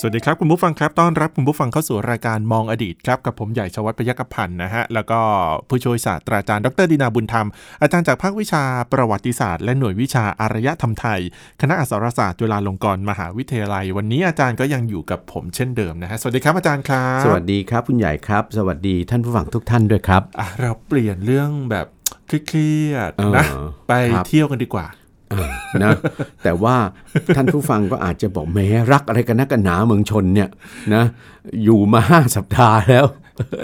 สวัสดีครับคุณผู้ฟังครับต้อนรับคุณผู้ฟังเข้าสู่รายการมองอดีตครับกับผมใหญ่ชวัฒน์พยัคฆพันธ์นะฮะแล้วก็ผู้ช่วยศาสตราจารย์ดรดินาบุญธรรม อาจารย์จากภาควิชาประวัติศาสตร์และหน่วยวิชาอารยธรรมไทย คณะอักษรศาสตร์จุฬาลงกรณ์มหาวิทยาลัย วันนี้อาจารย์ก็ยังอยู่กับผมเช่นเดิมนะฮะสวัสดีครับอาจารย์ครับสวัสดีครับคุณใหญ่ครับ สวัสดีท่านผู้ฟังทุกท่านด้วยครับอะเราเปลี่ยนเรื่องแบบเครียดเออๆนะไปครับเที่ยวกันดีกว่าเออ นะแต่ว่าท่านผู้ฟังก็อาจจะบอกแหม้รักอะไรกันนักกันหนาเมืองชนเนี่ยนะอยู่มาห้าสัปดาห์แล้ว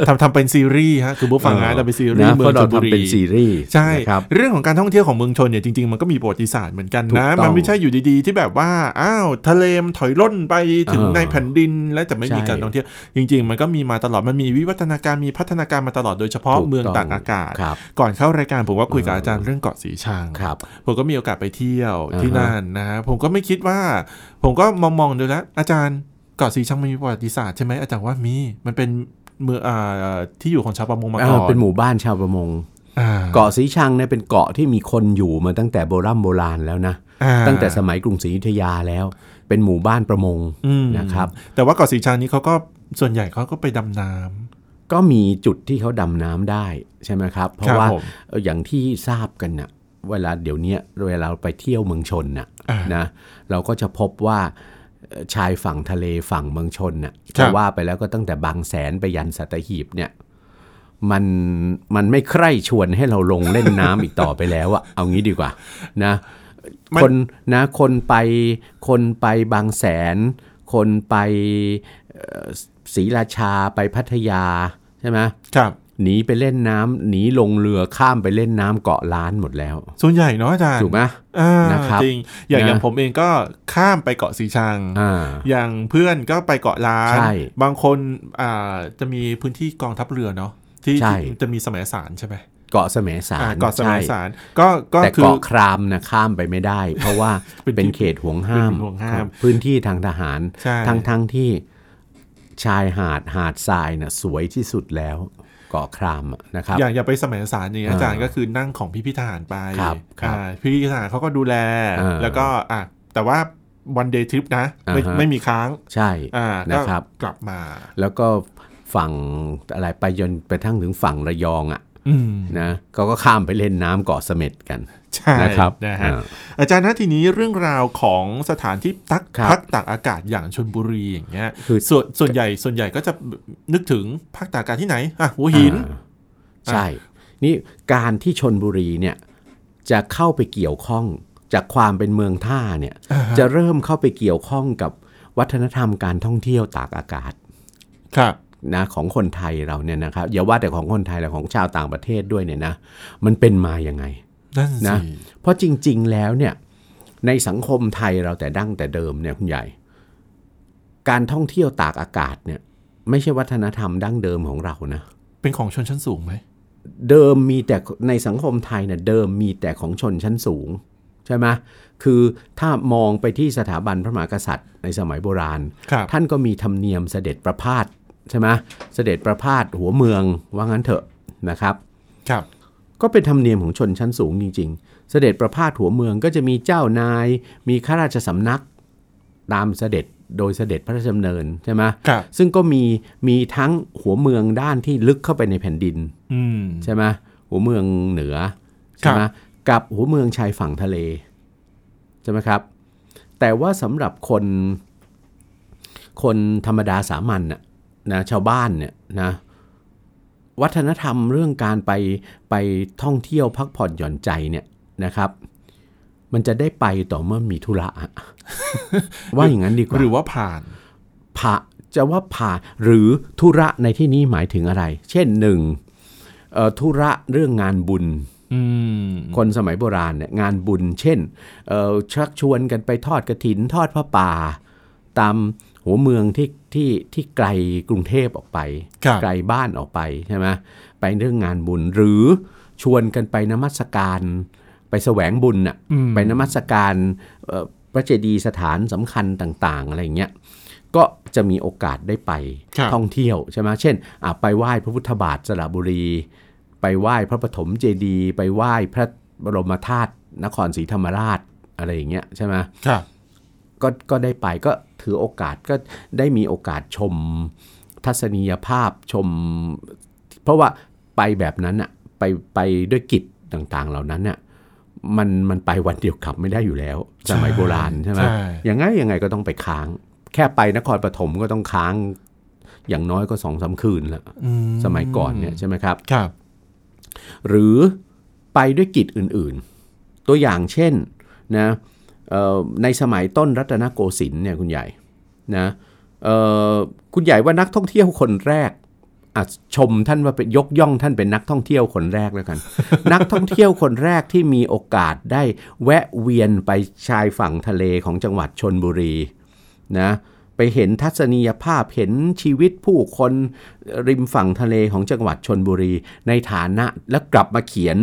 ทำทำเป็นซีรีส์ฮะคือผู้ฟังนะทำเป็นซีรีนะส์เมืเพองราะชเราลบุรีทำเป็นซีรีส์ใช่นะครับเรื่องของการท่องเที่ยวของเมืองชนเนี่ยจริงๆมันก็มีประวัติศาสตร์เหมือนกันถูกนะต้องมันไม่ใช่อยู่ดีๆ ที่แบบว่าอ้าวทะเลมนถอยร่นไปถึงเออในแผ่นดิน และจะไม่มีใช่การท่องเที่ยวจริง ๆ มันก็มีมาตลอดมันมีวิวัฒนาการมีพัฒนาการมาตลอดโดยเฉพาะถูกเมืองต้องตากอากาศครับก่อนเข้ารายการผมก็คุยกับอาจารย์เรื่องเกาะสีชังครับผมก็มีโอกาสไปเที่ยวที่อ่าฮะนั่นนะฮะผมก็ไม่คิดว่า ผมก็มองๆดูแล้วอาจารย์เกาะสีชังมันมีประวัติศาสตร์ใช่ไหมอาจารย์ว่ามีมันเป็น เมืองอ่าที่อยู่ของชาวประมงมาเอก่ออนเป็นหมู่บ้านชาวประมงอ่าเกาะสีชังเนี่ยเป็นเกาะที่มีคนอยู่มาตั้งแต่โบราณโบราณแล้วนะอ่าตั้งแต่สมัยกรุงศรีอยุธยาแล้ว เป็นหมู่บ้านประมงอืมนะครับ แต่ว่าเกาะสีชังนี้เขาก็ส่วนใหญ่เขาก็ไปดำน้ำก็มีจุดที่เขาดำน้ำได้ใช่ไหมครับ เพครัราะบว่าผมเอ่ออย่างที่ทราบกันน่ะเวลาเดี๋ยวเนี้ยเวลาเราไปเที่ยวเมืองชนน่ะอ่านะ เราก็จะพบว่าเอ่อ ชายฝั่งทะเลฝั่งเมืองชนน่ะครัจะบว่าไปแล้วก็ตั้งแต่บางแสนไปยันสัตหีบเนี่ยมันมันไม่ใคร่ชวนให้เราลงเล่นน้ำอีกต่อไปแล้วอะเอางี้ดีกว่านะมันคนนะคนไปคนไปบางแสน คนไปเอ่อศรีราชาไปพัทยาใช่ไหมครับ หนีไปเล่นน้ำหนีลงเรือข้ามไปเล่นน้ำเกาะล้านหมดแล้ว ส่วนใหญ่เนาะอาจารย์ถูกไหมอ่านะครับจริงอย่างนะอย่างผมเองก็ข้ามไปเกาะสีชังอ่าอย่างเพื่อนก็ไปเกาะล้านใช่บางคนอ่าจะมีพื้นที่กองทัพเรือเนาะที่ใช่ที่จะมีสมัยสารใช่ไหมเกาะแสมสาอ่ารเกาะสมัยใช่สารก็ก็แต่คือเกาะครามนะข้ามไปไม่ได้ เพราะว่าเป็นเป็นเขตห่วงห้ามเป็นห่วงห้ามครับพื้นที่ทางทหารใช่ทั้งทั้งที่ชายหาดหาดทรายน่ะสวยที่สุดแล้วเกาะครามอะนะครับอย่างอย่าไปสมัยสารอย่างเงี้ยอ่าอาจารย์ก็คือนั่งของพี่พิธหารไปครับครับอ่าพี่พิธหารเขาก็ดูแลอ่าแล้วก็อะแต่ว่าวันเดย์ทริปนะไม่อ่าฮะไม่มีค้างใช่อ่าก็นะครับกลับมา แล้วก็ฝั่งอะไรไปจนไปทั้งถึงฝั่งระยองอะอืม นะเขาก็ข้ามไปเล่นน้ำเกาะเสม็ดกันใช่นะครับนะฮะอ่าอาจารย์นะทีนี้เรื่องราวของสถานที่ตักครับพักตากอากาศอย่างชนบุรีอย่างเงี้ยคือส่วนส่วนใหญ่ส่วนใหญ่ก็จะนึกถึงพักตากอากาศที่ไหนอะหัวหินอ่าใช่ นี่การที่ชนบุรีเนี่ยจะเข้าไปเกี่ยวข้องจากความเป็นเมืองท่าเนี่ยอ่าฮะจะเริ่มเข้าไปเกี่ยวข้องกับวัฒนธรรมการท่องเที่ยวตากอากาศ ครับ นะของคนไทยเราเนี่ยนะครับอย่าว่าแต่ของคนไทยแต่ของชาวต่างประเทศด้วยเนี่ยนะมันเป็นมาอย่างไงนั่นนะสิเพราะจริง ๆแล้วเนี่ยในสังคมไทยเราแต่ดั้งแต่เดิมเนี่ยคุณใหญ่ การท่องเที่ยวตากอากาศเนี่ย ไม่ใช่วัฒนธรรมดั้งเดิมของเรานะเป็นของชนชั้นสูงไหมเดิมมีแต่ในสังคมไทยเนี่ยเดิมมีแต่ของชนชั้นสูงใช่ไหมคือถ้ามองไปที่สถาบันพระมหากษัตริย์ในสมัยโบราณครับท่านก็มีธรรมเนียมเสด็จประพาส ใช่ไหมเสด็จประพาสหัวเมืองว่างั้นเถอะนะครับครับก็เป็นธรรมเนียมของชนชั้นสูงจริง ๆ เสด็จประพาสหัวเมืองก็จะมีเจ้านาย มีข้าราชสำนักตามเสด็จโดยเสด็จพระราชดำเนินใช่ไหมครับซึ่งก็มีมีทั้งหัวเมืองด้านที่ลึกเข้าไปในแผ่นดินอืมใช่ไหมหัวเมืองเหนือใช่ไหมครับกับหัวเมืองชายฝั่งทะเลใช่ไหมครับ แต่ว่าสำหรับคนคนธรรมดาสามัญน่ะ นะชาวบ้านเนี่ยนะวัฒนธรรมเรื่องการไปไปท่องเที่ยวพักผ่อนหย่อนใจเนี่ยนะครับ มันจะได้ไปต่อเมื่อมีธุระอะว่าอย่างนั้นดีกว่าหรือว่าผ่านพระจะว่าผ่าหรือธุระในที่นี้หมายถึงอะไร เช่นหนึ่งเอ่อธุระเรื่องงานบุญอืมคนสมัยโบราณเนี่ยงานบุญ เช่นเอ่อชักชวนกันไปทอดกระถินทอดพระป่า ตาม หัวเมืองที่ที่ที่ไกลกรุงเทพออกไปครับไกลบ้านออกไปใช่ไหมไปเรื่องงานบุญหรือชวนกันไปนมัสการไปแสวงบุญน่ะอืมไปนมัสการเอ่อพระเจดีย์สถานสำคัญต่าง ๆ อะไรเงี้ยก็จะมีโอกาสได้ไปครับท่องเที่ยวใช่ไหมเช่นอะไปไหว้พระพุทธบาทสระบุรี ไปไหว้พระปฐมเจดีย์ไปไหว้พระบรมธาตุนครศรีธรรมราชอะไรอย่างเงี้ยใช่ไหมครับ ก็ก็ได้ไปก็ถือโอกาสก็ได้มีโอกาสชมทัศนียภาพชม เพราะว่าไปแบบนั้นอะไปไปด้วยกิจต่างๆ เหล่านั้นเนี่ยมันมันไปวันเดียวกลับไม่ได้อยู่แล้ว สมัยโบราณใช่ไหมใช่ยังไงยังไงก็ต้องไปค้าง แค่ไปนครปฐมก็ต้องค้าง อย่างน้อยก็สองสามคืนละอืสมัยก่อนเนี่ยใช่ไหมครับครับ หรือไปด้วยกิจอื่น ๆ ตัวอย่างเช่นนะเอ่อ ในสมัยต้นรัตนโกสินทร์เนี่ยคุณใหญ่นะเอ่อคุณใหญ่ว่านักท่องเที่ยวคนแรกอะชมท่านว่าเป็นยกย่องท่านเป็นนักท่องเที่ยวคนแรกแล้วกัน นักท่องเที่ยวคนแรกที่มีโอกาสได้แวะเวียนไปชายฝั่งทะเลของจังหวัดชนบุรีนะไปเห็นทัศนียภาพเห็นชีวิตผู้คนริมฝั่งทะเลของจังหวัดชนบุรี ในฐานะแล้วกลับมาเขียน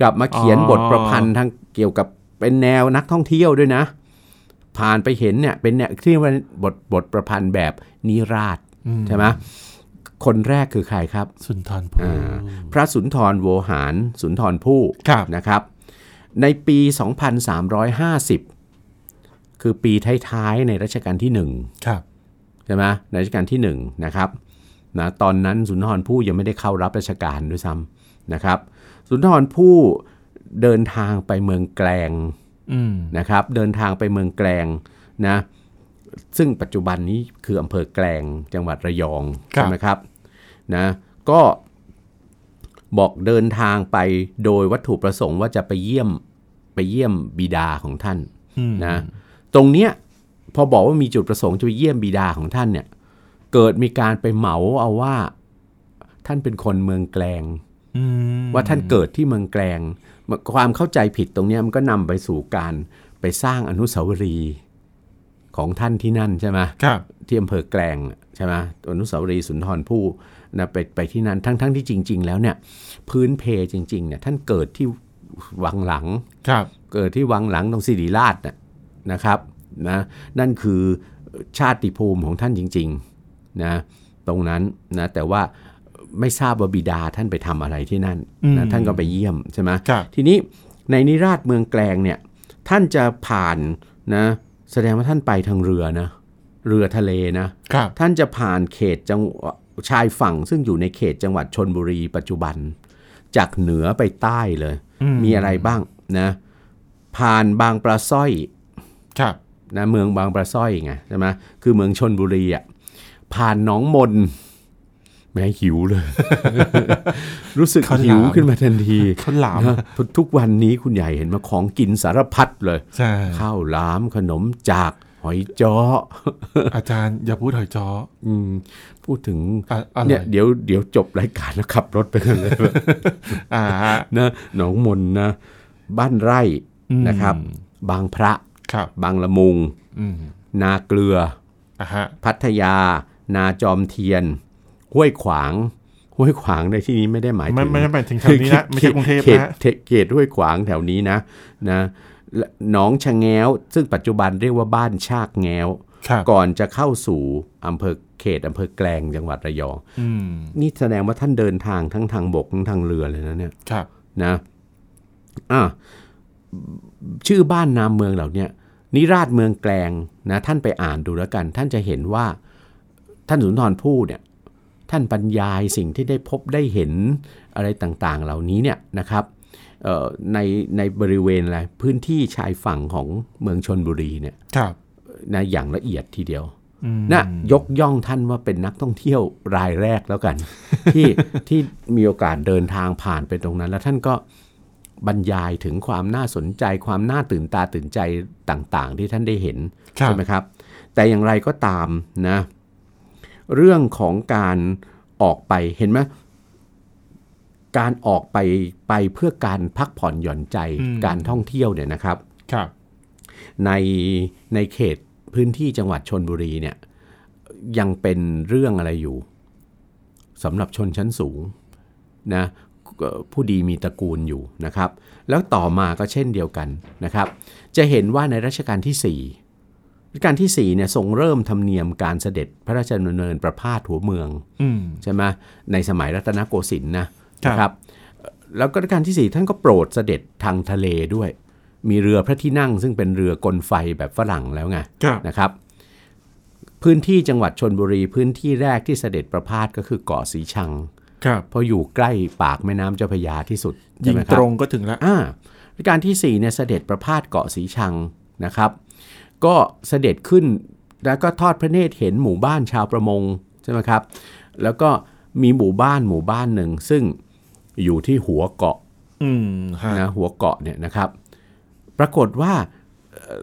กลับมาเขียนอ๋อบทประพันธ์ทางเกี่ยวกับ เป็นแนวนักท่องเที่ยวด้วยนะ ผ่านไปเห็นเนี่ยเป็นเนี่ยที่ว่าบทบทประพันธ์แบบนิราศอืใช่ไหมคนแรกคือใครครับ สุนทรภู่อ่าพระสุนทรโวหาร สุนทรภู่ครับนะครับ ในปี 2350 คือปีท้ายๆในรัชกาลที่หนึ่งครับใช่ไหมในรัชกาลที่1นะครับนะตอนนั้นสุนทรภู่ยังไม่ได้เข้ารับราชการด้วยซ้ำนะครับ สุนทรภู่ เดินทางไปเมืองแกลงอืมนะครับ เดินทางไปเมืองแกลงนะ ซึ่งปัจจุบันนี้คืออำเภอแกลงจังหวัดระยองครับใช่ไหมครับนะก็บอกเดินทางไปโดยวัตถุประสงค์ว่าจะไปเยี่ยมไปเยี่ยมบิดาของท่านอืมนะตรงเนี้ยพอบอกว่ามีจุดประสงค์จะไปเยี่ยมบิดาของท่านเนี่ย เกิดมีการไปเหมาเอาว่าท่านเป็นคนเมืองแกลงอืมว่าท่านเกิดที่เมืองแกลง ความเข้าใจผิดตรงเนี้ยมันก็นำไปสู่การไปสร้างอนุสาวรีย์ของท่านที่นั่นใช่ไหมครับที่อำเภอแกลงใช่ไหมอนุสาวรีย์สุนทรภู่นะไปไปที่นั่นทั้งทั้งที่จริง ๆ แล้วเนี่ยพื้นเพจริงๆเนี่ยท่านเกิดที่วังหลังครับ เกิดที่วังหลังตรงสิริราชน่ะนะครับนะนั่นคือชาติภูมิของท่านจริงๆนะตรงนั้นนะแต่ว่า ไม่ทราบว่าบิดาท่านไปทำอะไรที่นั่นอืมนะท่านก็ไปเยี่ยมใช่ไหมครับทีนี้ในนิราชเมืองแกลงเนี่ยท่านจะผ่านนะแสดงว่าท่านไปทางเรือนะเรือทะเลนะครับท่านจะผ่านเขตจังหวะชายฝั่งซึ่งอยู่ในเขตจังหวัดชนบุรีปัจจุบัน จากเหนือไปใต้เลย มีอะไรบ้างนะผ่านบางปลาสร้อยครับนะเมืองบางปลาสร้อยไงใช่ไหมคือเมืองชนบุรีอะผ่านหนองมน แม่หิวเลย รู้สึกข้าวหลามหิวขึ้นมาทันทีข้าวหลามนะทุกทุกวันนี้คุณใหญ่เห็นมาของกินสารพัดเลยใช่ข้าวหลามขนมจากหอยจ้อ อาจารย์อย่าพูดหอยจ้ออืม พูดถึงอะอร่เนี่อยยเดี๋ยวเดี๋ยวจบรายการแล้วขับรถไปกันเลยอ่านะหนองมนนะ บ้านไร่อืมนะครับ บางพระครับบางละมุงอืมนาเกลืออะฮะพัทยา นาจอมเทียน ห้วยขวางห้วยขวางในที่นี้ไม่ได้หมายไม่ถึงไม่ได้หมายถึงแถวนี้นะไม่ใช่กรุงเทพเขตนะเขตเขตห้วยขวางแถวนี้นะนะและหนองชะแงวซึ่งปัจจุบันเรียกว่าบ้านชากแงวครับก่อนจะเข้าสู่อำเภอเขตอำเภอแกลงจังหวัดระยองอืมนี่แสดงว่าท่านเดินทางทั้งทางบกทั้งทางเรือเลยนะเนี่ยครับนะอะชื่อบ้านนามเมืองเหล่าเนี้ยนิราชเมืองแกลงนะท่านไปอ่านดูแล้วกัน ท่านจะเห็นว่าท่านสุนทรภู่เนี่ย ท่านบรรยายสิ่งที่ได้พบได้เห็นอะไรต่างๆ เหล่านี้เนี่ยนะครับเอ่อในในบริเวณอะไรพื้นที่ชายฝั่งของเมืองชนบุรีเนี่ยครับนะอย่างละเอียดทีเดียวอืมนะยกย่องท่านว่าเป็นนักท่องเที่ยวรายแรกแล้วกัน ที่ที่มีโอกาสเดินทางผ่านไปตรงนั้น แล้วท่านก็บรรยายถึงความน่าสนใจ ความน่าตื่นตาตื่นใจต่าง ๆ ที่ท่านได้เห็นครับใช่ไหมครับ แต่อย่างไรก็ตามนะ เรื่องของการออกไปเห็นไหมการออกไปไปเพื่อการพักผ่อนหย่อนใจอืมการท่องเที่ยวเนี่ยนะครับครับ ในในเขตพื้นที่จังหวัดชนบุรีเนี่ย ยังเป็นเรื่องอะไรอยู่สำหรับชนชั้นสูงนะเอ่อผู้ดีมีตระกูลอยู่นะครับ แล้วต่อมาก็เช่นเดียวกันนะครับ จะเห็นว่าในรัชกาลที่4 รัชกาลที่4เนี่ยทรงเริ่มธรรมเนียมการเสด็จพระราชดำเนินประพาสหัวเมืองอืมใช่ไหมในสมัยรัตนโกสินทร์นะครับนะครับเอ่อแล้วก็รัชกาลที่ 4 ท่านก็โปรดเสด็จทางทะเลด้วย มีเรือพระที่นั่งซึ่งเป็นเรือกลไฟแบบฝรั่งแล้วไงครับนะครับ พื้นที่จังหวัดชนบุรีพื้นที่แรกที่เสด็จประพาสก็คือเกาะสีชังครับเพราะอยู่ใกล้ปากแม่น้ำเจ้าพระยาที่สุดยิใช่งไหมคตรับรงก็ถึงแล้วอ่ารัชกาลที่4เนี่ยเสด็จประพาสเกาะสีชังนะครับ ก็เสด็จขึ้นแล้วก็ทอดพระเนตรเห็นหมู่บ้านชาวประมงใช่ไหมครับ แล้วก็มีหมู่บ้านหมู่บ้านหนึ่งซึ่งอยู่ที่หัวเกาะอืมฮะนะหัวเกาะเนี่ยนะครับ ปรากฏว่าเอ่อ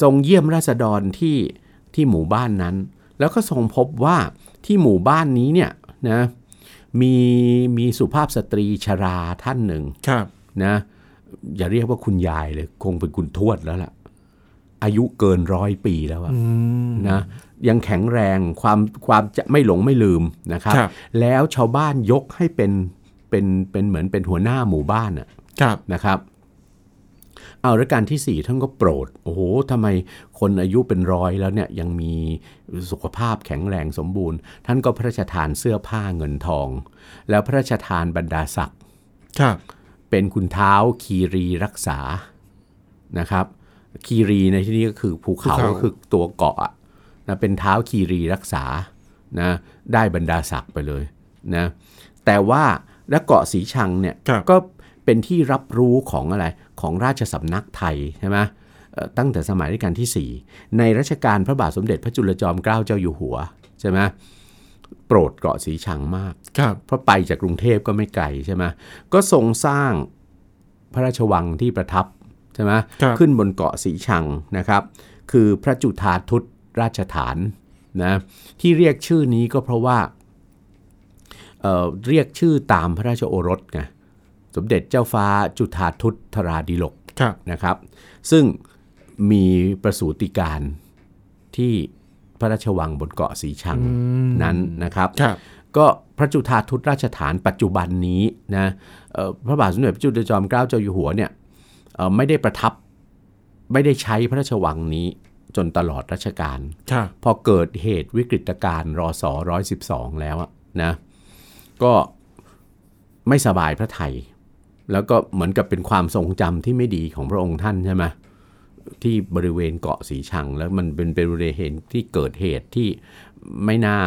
ทรงเยี่ยมราษฎรที่ที่หมู่บ้านนั้น แล้วก็ทรงพบว่าที่หมู่บ้านนี้เนี่ยนะมีมีสุภาพสตรีชราท่านหนึ่งครับนะอย่าเรียกว่าคุณยายเลย คงเป็นคุณทวดแล้วล่ะ อายุเกินร้อยปีแล้วอะอืมนะยังแข็งแรงความความจะไม่หลงไม่ลืมนะครับครับแล้วชาวบ้านยกให้เป็นเป็นเป็นเหมือนเป็นหัวหน้าหมู่บ้านอะครับนะครับ เอารัชการที่สี่ท่านก็โปรด โอ้โหทำไมคนอายุเป็นร้อยแล้วเนี่ยยังมีสุขภาพแข็งแรงสมบูรณ์ ท่านก็พระราชทานเสื้อผ้าเงินทอง แล้วพระราชทานบรรดาศักดิ์ครับเป็นคุณเท้าคีรีรักษานะครับ คีรีในที่นี้ก็คือภูเขาภูเขาก็คือตัวเกาะอะนะเป็นเท้าคีรีรักษานะได้บรรดาศักดิ์ไปเลยนะแต่ว่าและเกาะสีชังเนี่ยครับก็เป็นที่รับรู้ของอะไรของราชสำนักไทยใช่ไหมเอ่อตั้งแต่สมัยรัชกาลที่ 4 ในรัชกาลพระบาทสมเด็จพระจุลจอมเกล้าเจ้าอยู่หัวใช่ไหมโปรดเกาะสีชังมากครับเพราะไปจากกรุงเทพก็ไม่ไกลใช่ไหมก็ทรงสร้างพระราชวังที่ประทับใช่ไหมครับขึ้นบนเกาะสีชังนะครับ คือพระจุฑาทุตราชฐานนะที่เรียกชื่อนี้ก็เพราะว่าเอ่อเรียกชื่อตามพระราชโอรสไงสมเด็จเจ้าฟ้าจุฑาทุตธราดิลกครับนะครับ ซึ่งมีประสูติการที่พระราชวังบนเกาะสีชังอืมนั้นนะครับครับก็พระจุฑาทุตราชฐานปัจจุบันนี้นะเอ่อพระบาทสมเด็จพระจุลจอมเกล้าเจ้าอยู่หัวเนี่ยเอ่อ ไม่ได้ประทับไม่ได้ใช้พระราชวังนี้จนตลอดรัชกาลครับพอเกิดเหตุวิกฤตการณ์รอสอ112แล้วอะนะก็ไม่สบายพระไทย แล้วก็เหมือนกับเป็นความทรงจำที่ไม่ดีของพระองค์ท่านใช่ไหมที่บริเวณเกาะสีชัง แล้วมันเป็นเป็นบริเวณที่เกิดเหตุที่ไม่น่า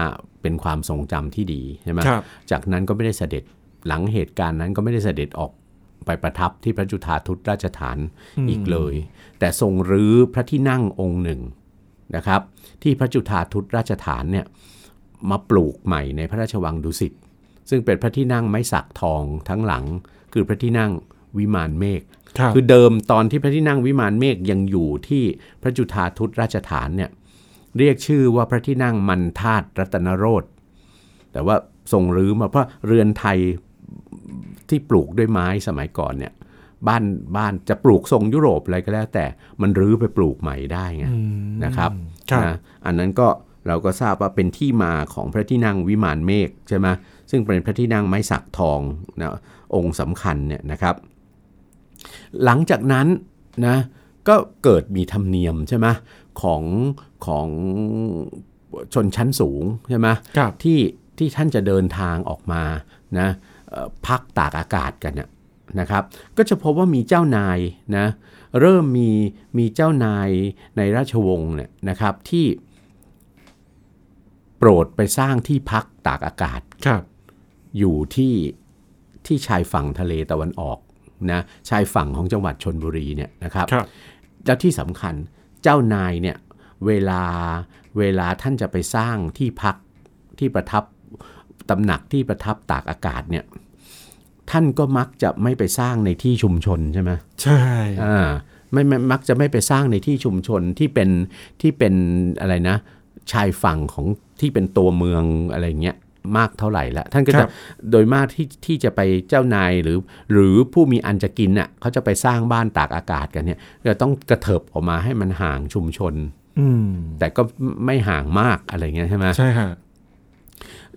เป็นความทรงจำที่ดีใช่ไหมครับจากนั้นก็ไม่ได้เสด็จหลังเหตุการณ์นั้นก็ไม่ได้เสด็จออก ไปประทับที่พระจุฑาทุตราชฐานอีกเลย แต่ทรงรื้อพระที่นั่งองค์หนึ่งนะครับ ที่พระจุฑาทุตราชฐานเนี่ยมาปลูกใหม่ในพระราชวังดุสิตซึ่งเป็นพระที่นั่งไม้สักทองทั้งหลัง คือพระที่นั่งวิมานเมฆครับคือเดิมตอนที่พระที่นั่งวิมานเมฆยังอยู่ที่พระจุฑาทุตราชฐานเนี่ยเรียกชื่อว่าพระที่นั่งมันธาตุรัตนโรธแต่ว่าทรงรื้อมาเพราะเรือนไทย ที่ปลูกด้วยไม้สมัยก่อนเนี่ยบ้านบ้านจะปลูกทรงยุโรปอะไรก็แล้ว แต่มันรื้อไปปลูกใหม่ได้ไงอืมนะครับครับนะอันนั้นก็เราก็ทราบว่าเป็นที่มาของพระที่นั่งวิมานเมฆใช่ไหมซึ่งเป็นพระที่นั่งไม้สักทองนะองค์สำคัญเนี่ยนะครับ หลังจากนั้นนะก็เกิดมีธรรมเนียมใช่ไหมของของชนชั้นสูงใช่ไหมครับที่ที่ท่านจะเดินทางออกมานะเอ่อ พักตากอากาศกันน่ะนะครับ ก็จะพบว่ามีเจ้านายนะเริ่มมีมีเจ้านายในราชวงศ์เนี่ยนะครับที่โปรดไปสร้างที่พักตากอากาศครับอยู่ที่ที่ชายฝั่งทะเลตะวันออกนะชายฝั่งของจังหวัดชนบุรีเนี่ยนะครับครับแล้วที่สำคัญเจ้านายเนี่ยเวลาเวลาท่านจะไปสร้างที่พักที่ประทับ ตำหนักที่ประทับตากอากาศเนี่ยท่านก็มักจะไม่ไปสร้างในที่ชุมชนใช่ไหมใช่อ่าไม่ไม่มักจะไม่ไปสร้างในที่ชุมชนที่เป็นที่เป็นอะไรนะ ชายฝั่งของที่เป็นตัวเมืองอะไรเงี้ยมากเท่าไหร่ละท่านก็คจะรับโดยมากที่ที่จะไปเจ้านายหรือ หรือผู้มีอันจะกินน่ะเขาจะไปสร้างบ้านตากอากาศกันเนี่ยจะต้องกระเถิบออกมาให้มันห่างชุมชน อืมแต่ก็ไม่ห่างมากอะไรเงี้ยใช่ไหมใช่ฮะ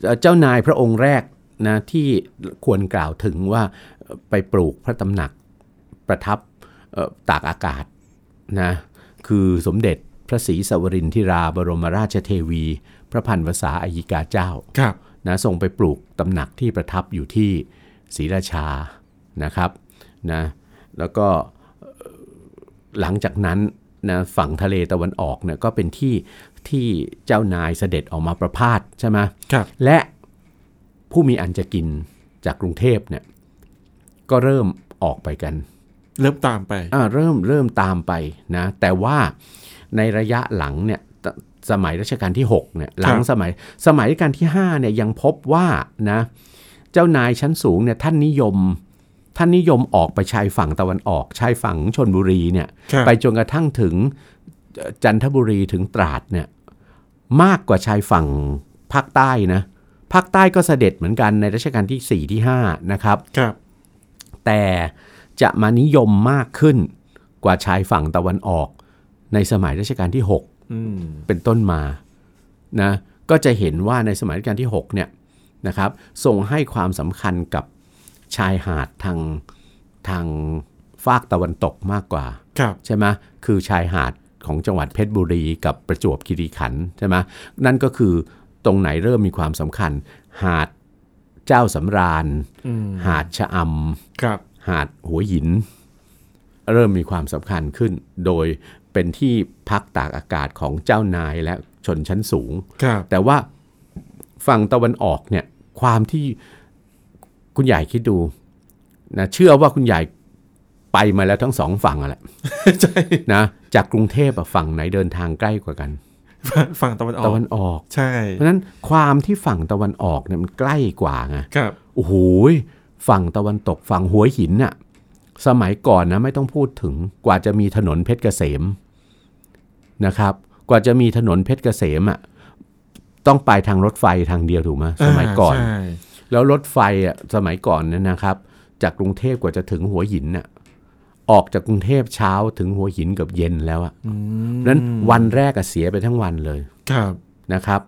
เอ่อเจ้านายพระองค์แรกนะที่ควรกล่าวถึงว่าไปปลูกพระตำหนักประทับเอ่อตากอากาศนะคือสมเด็จพระศรีสวรินทิราบรมราชเทวี พระพันวษาอายิกาเจ้าครับนะส่งไปปลูกตำหนักที่ประทับอยู่ที่ศรีราชานะครับนะแล้วก็เอ่อหลังจากนั้นนะฝั่งทะเลตะวันออกเนี่ยก็เป็นที่ ที่เจ้านายเสด็จออกมาประพาสใช่ไหมครับ และผู้มีอันจะกินจากกรุงเทพเนี่ยก็เริ่มออกไปกัน เริ่มตามไปอ่าเริ่มเริ่มตามไปนะแต่ว่าในระยะหลังเนี่ยตสมัยรัชกาลที่6เนี่ยหลังสมัยสมัยรัชกาลที่5เนี่ยยังพบว่านะเจ้านายชั้นสูงเนี่ยท่านนิยมท่านนิยมออกไปชายฝั่งตะวันออกชายฝั่งชนบุรีเนี่ยครับไปจนกระทั่งถึงเอ่อจันทบุรีถึงตราดเนี่ย มากกว่าชายฝั่งภาคใต้นะภาคใต้ก็เสด็จเหมือนกันในรัชกาลที่ 4 ที่ 5 นะครับครับ แต่จะมานิยมมากขึ้นกว่าชายฝั่งตะวันออก ในสมัยรัชกาลที่อืม6เป็นต้นมานะก็จะเห็นว่าในสมัยรัชกาลที่ 6 เนี่ยนะครับทรงให้ความสำคัญกับชายหาดทางทางฝากตะวันตกมากกว่าครับใช่ไหมคือชายหาด ของจังหวัดเพชรบุรีกับประจวบคีรีขันธ์ใช่ไหมนั่นก็คือตรงไหนเริ่มมีความสำคัญ หาดเจ้าสำราญอืมหาดชะอำครับหาดหัวหิน เริ่มมีความสำคัญขึ้น โดยเป็นที่พักตากอากาศของเจ้านายและชนชั้นสูงครับแต่ว่าฝั่งตะวันออกเนี่ยความที่คุณใหญ่คิดดูนะเชื่อว่าคุณใหญ่ ไปมาแล้วทั้งสองฝั่งอะแหละใช่นะจากกรุงเทพอะฝั่งไหนเดินทางใกล้กว่ากัน ฝั่งตะวันออกตะวันออกใช่ เพราะฉะนั้นความที่ฝั่งตะวันออกเนี่ยมันใกล้กว่าไงครับโอ้โหฝั่งตะวันตกฝั่งหัวหินน่ะสมัยก่อนนะไม่ต้องพูดถึงกว่าจะมีถนนเพชรเกษมนะครับ กว่าจะมีถนนเพชรเกษมอะต้องไปทางรถไฟทางเดียวถูกไหมสมัยก่อนาใช่แล้วรถไฟอะสมัยก่อนเนี่ยนะครับ จากกรุงเทพกว่าจะถึงหัวหินน่ะ ออกจากกรุงเทพเช้าถึงหัวหินเกับเย็นแล้วอะอืมนั้นวันแรกอะเสียไปทั้งวันเลยครับนะครับ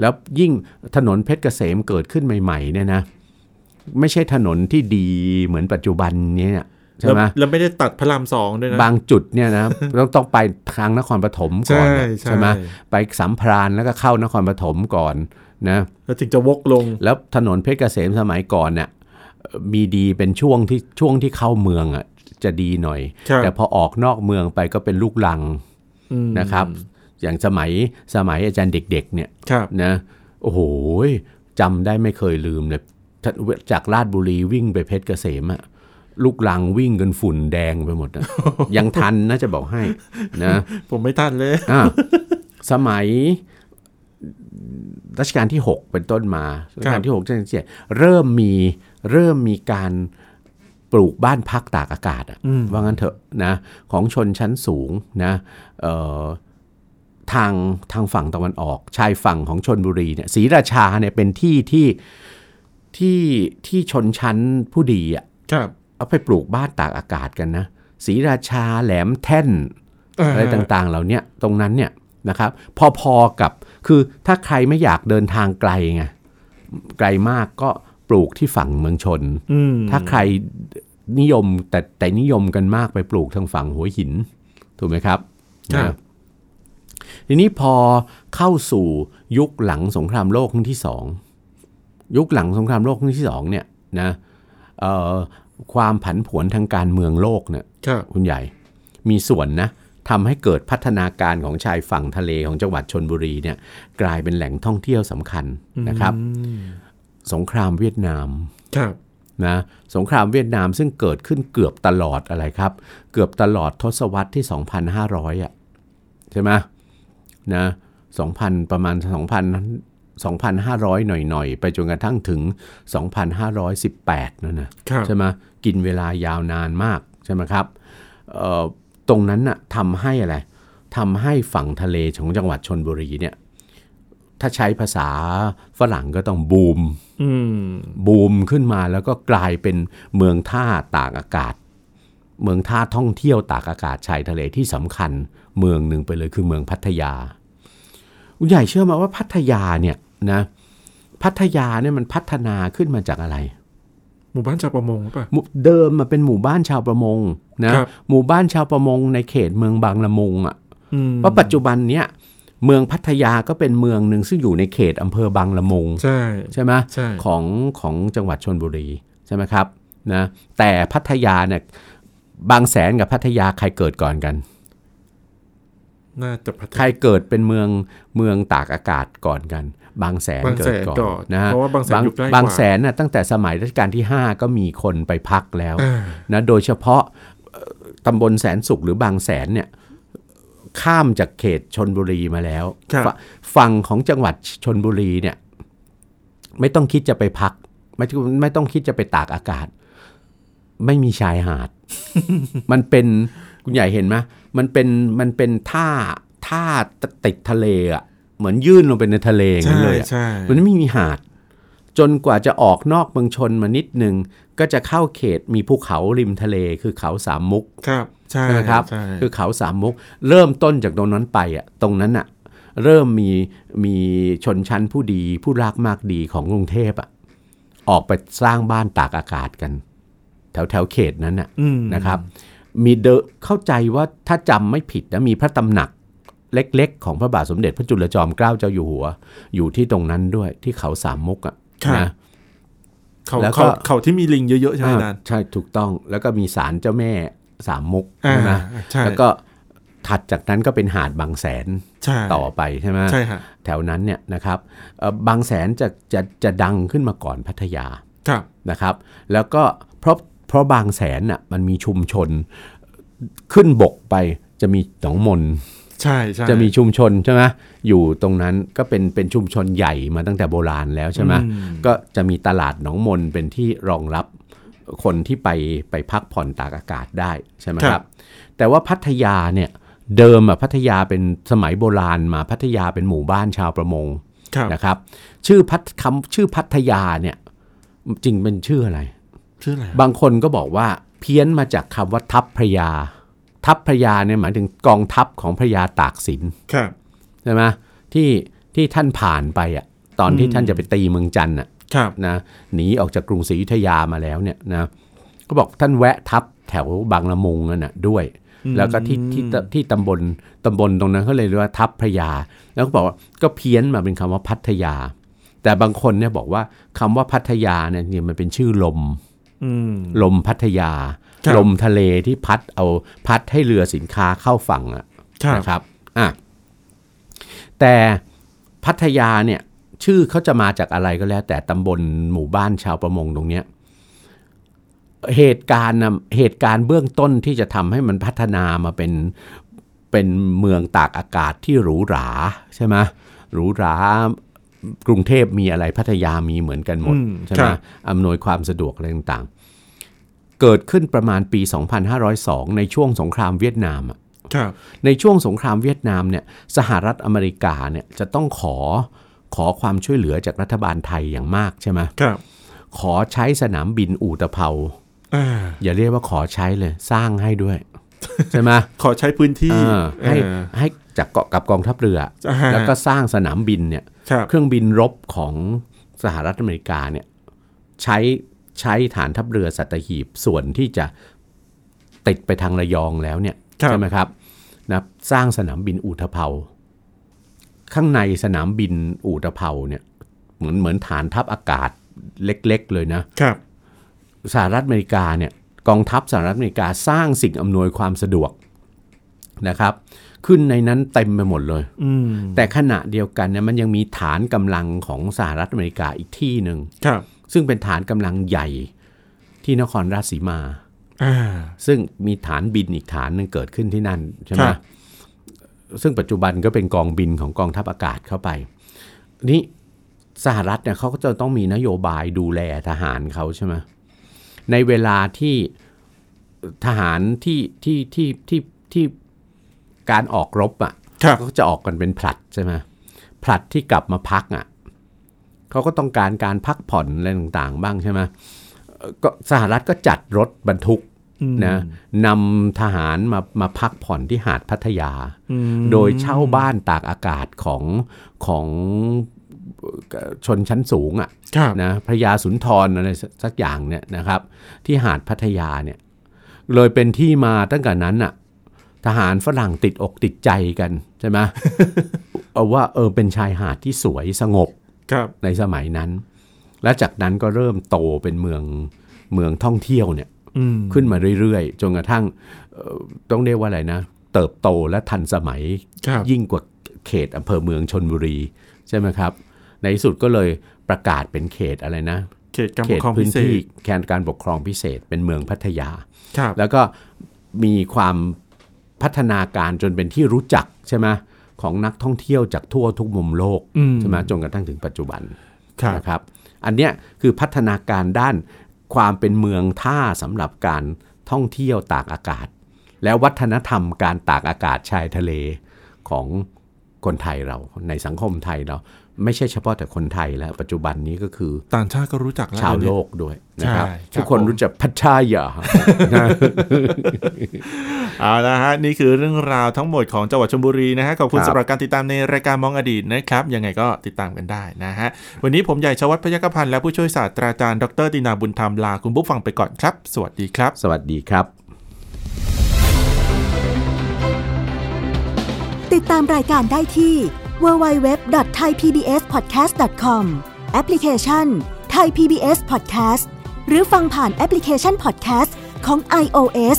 แล้วยิ่งถนนเพชรเกษมเกิดขึ้นใหม่ ๆ เนี่ยนะ ไม่ใช่ถนนที่ดีเหมือนปัจจุบันเนี้ยใช่ไหมแล้วแล้วไม่ได้ตัดพระรามสองด้วยนะ บางจุดเนี่ยนะต้องต้องไปทางนครปฐมก่อนใช่นะใช่ไหมไปสัมพรานแล้วก็เข้านครปฐมก่อนนะแล้วถึงจะวกลง แล้วถนนเพชรเกษมสมัยก่อนเนี่ยเอ่อมีดีเป็นช่วงที่ช่วงที่เข้าเมืองอะ จะดีหน่อยครับแต่พอออกนอกเมืองไปก็เป็นลูกลังอืมนะครับ อย่างสมัยสมัยอาจารย์เด็ก ๆ เนี่ยครับนะโอ้โหจำได้ไม่เคยลืมเลยถ้าจากลาดบุรีวิ่งไปเพชรเกษมอะลูกลังวิ่งกันฝุ่นแดงไปหมดอะยังทันนะจะบอกให้นะ ผมไม่ทันเลยอะสมัยรัชกาลที่ 6 เป็นต้นมารัชกาลที่6รัชกาลที่เจ็ดเริ่มมีเริ่มมีการ ปลูกบ้านพักตากอากาศอะอืมว่างั้นเถอะนะของชนชั้นสูงนะเอ่อทางทางฝั่งตะวันออก ชายฝั่งของชนบุรีเนี่ยศรีราชาเนี่ยเป็นที่ที่ที่ที่ชนชั้นผู้ดีอะครับเอาไปปลูกบ้านตากอากาศกันนะศรีราชาแหลมแท่นอะไรต่างๆ เหล่าเนี้ยตรงนั้นเนี่ยนะครับ พอๆกับคือถ้าใครไม่อยากเดินทางไกลไงไกลมากก็ ปลูกที่ฝั่งเมืองชนอืมถ้าใครนิยมแต่แต่นิยมกันมากไปปลูกทางฝั่งหัวหิน ถูกไหมครับครับนะทีนี้พอเข้าสู่ยุคหลังสงครามโลกครั้งที่สองยุคหลังสงครามโลกครั้งที่สองเนี่ยนะเอ่อความผันผวนทางการเมืองโลกเนี่ยครับคุณใหญ่มีส่วนนะทำให้เกิดพัฒนาการของชายฝั่งทะเลของจังหวัดชนบุรีเนี่ยกลายเป็นแหล่งท่องเที่ยวสำคัญนะครับอืม สงครามเวียดนามครับนะสงครามเวียดนามซึ่งเกิดขึ้นเกือบตลอดอะไรครับ เกือบตลอดทศวรรษที่ 2,500อะใช่ไหมนะ2,000 ประมาณ 2,000 2,500 หน่อย ๆ ไปจนกระทั่งถึง 2,518 นั่นนะครับใช่ไหมกินเวลายาวนานมาก ใช่ไหมครับเอ่อตรงนั้นน่ะทำให้อะไรทำให้ฝั่งทะเลของจังหวัดชนบุรีเนี่ย ถ้าใช้ภาษาฝรั่งก็ต้องบูมอืมบูมขึ้นมาแล้วก็กลายเป็นเมืองท่าตากอากาศ เมืองท่าท่องเที่ยวตากอากาศชายทะเลที่สำคัญ เมืองหนึ่งไปเลยคือเมืองพัทยาคุณใหญ่เชื่อไหมาว่าพัทยาเนี่ยนะพพัทยาเนี่ยมันพัฒนาขึ้นมาจากอะไรหมู่บ้านชาวประมงหรือเปล่ะหมู่เดิมมาเป็นหมู่บ้านชาวประมงนะครับหมู่บ้านชาวประมงในเขตเมืองบางละมุงอะอืมเพราะปัจจุบันเนี้ย เมืองพัทยาก็เป็นเมืองหนึ่งซึ่งอยู่ในเขตอำเภอบางละมุงใช่ใช่ไหมใช่ของของจังหวัดชนบุรีใช่ไหมครับนะแต่พัทยาเนี่ยบางแสนกับพัทยาใครเกิดก่อนกันน่าจะพัฒใครเกิดเป็นเมืองเมืองตากอากาศก่อนกัน บางแสนบางเกิแสดนก่อนก่อนนะฮะเพราะว่าบางแสนอยู่ใกล้กว่าบางแสนน่ะตั้งแต่สมัยรัชกาลที่ 5 ก็มีคนไปพักแล้วอ่านะโดยเฉพาะเอ่อตำบลแสนสุขหรือบางแสนเนี่ย ข้ามจากเขตชนบุรีมาแล้วครับฝฝั่งของจังหวัดชนบุรีเนี่ยไม่ต้องคิดจะไปพัก ไม่ไม่ต้องคิดจะไปตากอากาศ ไม่มีชายหาด มันเป็นคุณใหญ่เห็นไหมมันเป็นมันเป็นท่าท่าติดทะเลอะเหมือนยื่นลงไปในทะเลอย่างนั้นใช่เลยอะใช่มันไม่มีหาด จนกว่าจะออกนอกเมืองชนมานิดนึง ก็จะเข้าเขตมีภูเขาริมทะเลคือเขาสามมุกครับใช่ใช่ไหมครับใช่คือเขาสามมุก เริ่มต้นจากตรงนั้นไปอะตรงนั้นอะเริ่มมีมีชนชั้นผู้ดีผู้รักมากดีของกรุงเทพอะออกไปสร้างบ้านตากอากาศกัน แถวแถวเขตนั้นน่ะอืมนะครับ มีเดอะเข้าใจว่าถ้าจำไม่ผิดนะมีพระตำหนักเล็กๆ ของพระบาทสมเด็จพระจุลจอมเกล้าเจ้าอยู่หัว อยู่ที่ตรงนั้นด้วยที่เขาสามมุกอะ นะเขาแล้วก็เขาเขาที่มีลิงเยอะๆใช่ไหมอ่าอาจารย์ใช่ถูกต้องแล้วก็มีศาลเจ้าแม่สามมุกอ่าใช่ไหมใช่แล้วก็ถัดจากนั้นก็เป็นหาดบางแสนใช่ต่อไปใช่ไหมใช่ฮะแถวนั้นเนี่ยนะครับเอ่อบางแสนจะจะจะดังขึ้นมาก่อนพัทยาครับนะครับ แล้วก็เพราะเพราะบางแสนน่ะมันมีชุมชนขึ้นบกไปจะมีหนองมน ใช่ใช่จะมีชุมชนใช่ไหมอยู่ตรงนั้นก็เป็นเป็นชุมชนใหญ่มาตั้งแต่โบราณแล้วใช่ไหมอืก็จะมีตลาดหนองมนเป็นที่รองรับคนที่ไปไปพักผ่อนตากอากาศได้ใช่ไหมครับ แต่ว่าพัทยาเนี่ยเดิมอะพัทยาเป็นสมัยโบราณมาพัทยาเป็นหมู่บ้านชาวประมงครับนะครับ ชื่อพัทคำชื่อพัทยาเนี่ยจริงเป็นชื่ออะไร ชื่ออะไร บางคนก็บอกว่าเพี้ยนมาจากคำว่าทัพพระยา ทัพพระยาเนี่ยหมายถึงกองทัพของพระยาตากสินครับใช่ไหมที่ที่ท่านผ่านไปอะตอนที่ท่านจะไปตีเมืองจันทร์อะครับนะหนีออกจากกรุงศรีอยุธยามาแล้วเนี่ยนะก็บอกท่านแวะทับแถวบางละมุงนั่นน่ะด้วย แล้วก็ที่ที่ตที่ตำบลตำบลตรงนั้นเขาเลยเรียกว่าทัพพระยา แล้วก็บอกว่าก็เพี้ยนมาเป็นคำว่าพัทยา แต่บางคนเนี่ยบอกว่าคำว่าพัทยาเนี่ยจริงๆมันเป็นชื่อลมอืมลมพัทยาครับ ลมทะเลที่พัดเอาพัดให้เรือสินค้าเข้าฝั่งอะครับนะครับอะแต่พัทยาเนี่ย ชื่อเขาจะมาจากอะไรก็แล้ว แต่ตำบลหมู่บ้านชาวประมงตรงเนี้ยเหตุการณ์นะเหตุการณ์เบื้องต้นที่จะทำให้มันพัฒนามาเป็นเป็นเมืองตากอากาศที่หรูหราใช่ไหมหรูหรากรุงเทพมีอะไรพัทยามีเหมือนกันหมดอืมใช่ไหมครับอำนวยความสะดวกอะไรต่างๆ เกิดขึ้นประมาณปี 2502 ในช่วงสงครามเวียดนามอะครับในช่วงสงครามเวียดนามเนี่ยสหรัฐอเมริกาเนี่ยจะต้องขอขอความช่วยเหลือจากรัฐบาลไทยอย่างมากใช่ไหมครับ ขอใช้สนามบินอู่ตะเภาอ่าอย่าเรียกว่าขอใช้เลย สร้างให้ด้วยใช่ไหมขอใช้พื้นที่เออให้เออให้จากเกาะกับกองทัพเรืออ่าแล้วก็สร้างสนามบินเนี่ยครับเครื่องบินรบของสหรัฐอเมริกาเนี่ย ใช้ ใช้ฐานทัพเรือสัตหีบส่วนที่จะติดไปทางระยองแล้วเนี่ยครับใช่ไหมครับนะสร้างสนามบินอู่ตะเภาข้างในสนามบินอู่ตะเภาเนี่ยเหมือนเหมือนฐานทัพอากาศเล็กๆเลยนะครับสหรัฐอเมริกาเนี่ยกองทัพสหรัฐอเมริกาสร้างสิ่งอำนวยความสะดวกนะครับ ขึ้นในนั้นเต็มไปหมดเลยอืมแต่ขณะเดียวกันเนี่ยมันยังมีฐานกำลังของสหรัฐอเมริกาอีกที่หนึ่งครับ ซึ่งเป็นฐานกำลังใหญ่ที่นครราชสีมาอ่าซึ่งมีฐานบินอีกฐานหนึงเกิดขึ้นที่นั่นใช่ไหมครับซึ่งปัจจุบันก็เป็นกองบินของกองทัพอากาศเข้าไป นี่สหรัฐเนี่ยเขาก็จะต้องมีนโยบายดูแลทหารเขาใช่ไหมในเวลาที่ทหารที่ที่ที่ที่ที่การออกรบอะครับก็จะออกกันเป็นผลัดใช่ไหมผลัดที่กลับมาพักอะ เขาก็ต้องการการพักผ่อนอะไรต่างๆ บ้างใช่ไหมเอ่อก็สหรัฐก็จัดรถบรรทุกอืมนะนำทหารมามาพักผ่อนที่หาดพัทยาอืมโดยเช่าบ้านตากอากาศของของชนชั้นสูงอะครับนะพระยาสุนทรอะไรสักอย่างเนี่ยนะครับ ที่หาดพัทยาเนี่ยเลยเป็นที่มาตั้งแต่นั้นอะทหารฝรั่งติดอกติดใจกันใช่ไหมเอาว่าเออเป็นชายหาดที่สวยสงบครับ ในสมัยนั้น และจากนั้นก็เริ่มโตเป็นเมืองเมืองท่องเที่ยวเนี่ยอืมขึ้นมาเรื่อยๆ จนกระทั่งเอ่อต้องเรียกว่าอะไรนะ เติบโตและทันสมัยครับยิ่งกว่าเขตอำเภอเมืองชนบุรี ใช่ไหมครับ ในที่สุดก็เลยประกาศเป็นเขตอะไรนะ เขตการเขปกตครองพื้พินเศที่ษแคนการปกครองพิเศษเป็นเมืองพัทยาครับแล้วก็มีความพัฒนาการจนเป็นที่รู้จักใช่ไหม ของนักท่องเที่ยวจากทั่วทุกมุมโลกอืมใช่ไหมจนกระทั่งถึงปัจจุบันครับนะครับ อันเนี้ยคือพัฒนาการด้านความเป็นเมืองท่าสำหรับการท่องเที่ยวตากอากาศ แล้ววัฒนธรรมการตากอากาศชายทะเลของคนไทยเราในสังคมไทยเราไม่ใช่เฉพาะแต่คนไทยแล้ว ปัจจุบันนี้ก็คือ ต่างชาติก็รู้จักแล้วชาวเดี๋ยโลนี้กด้วยนะครับใช่ครับทุกคนผมรู้จักพัทยา เอาละฮะนี่คือเรื่องราวทั้งหมดของจังหวัดชลบุรีนะฮะขอบคุณครับสำหรับการติดตามในรายการมองอดีตนะครับยังไงก็ติดตามกันได้นะฮะวันนี้ผมใหญ่ชวัฒน์พยัคฆพันธ์และผู้ช่วยศาสตราจารย์ดรดินาบุญธรรมลาคุณผู้ฟังไปก่อนครับ สวัสดีครับ สวัสดีครับ ติดตามรายการได้ที่ www.thaipbspodcast.com แอปพลิเคชัน Thai PBS Podcast หรือฟังผ่านแอปพลิเคชัน Podcast ของ iOS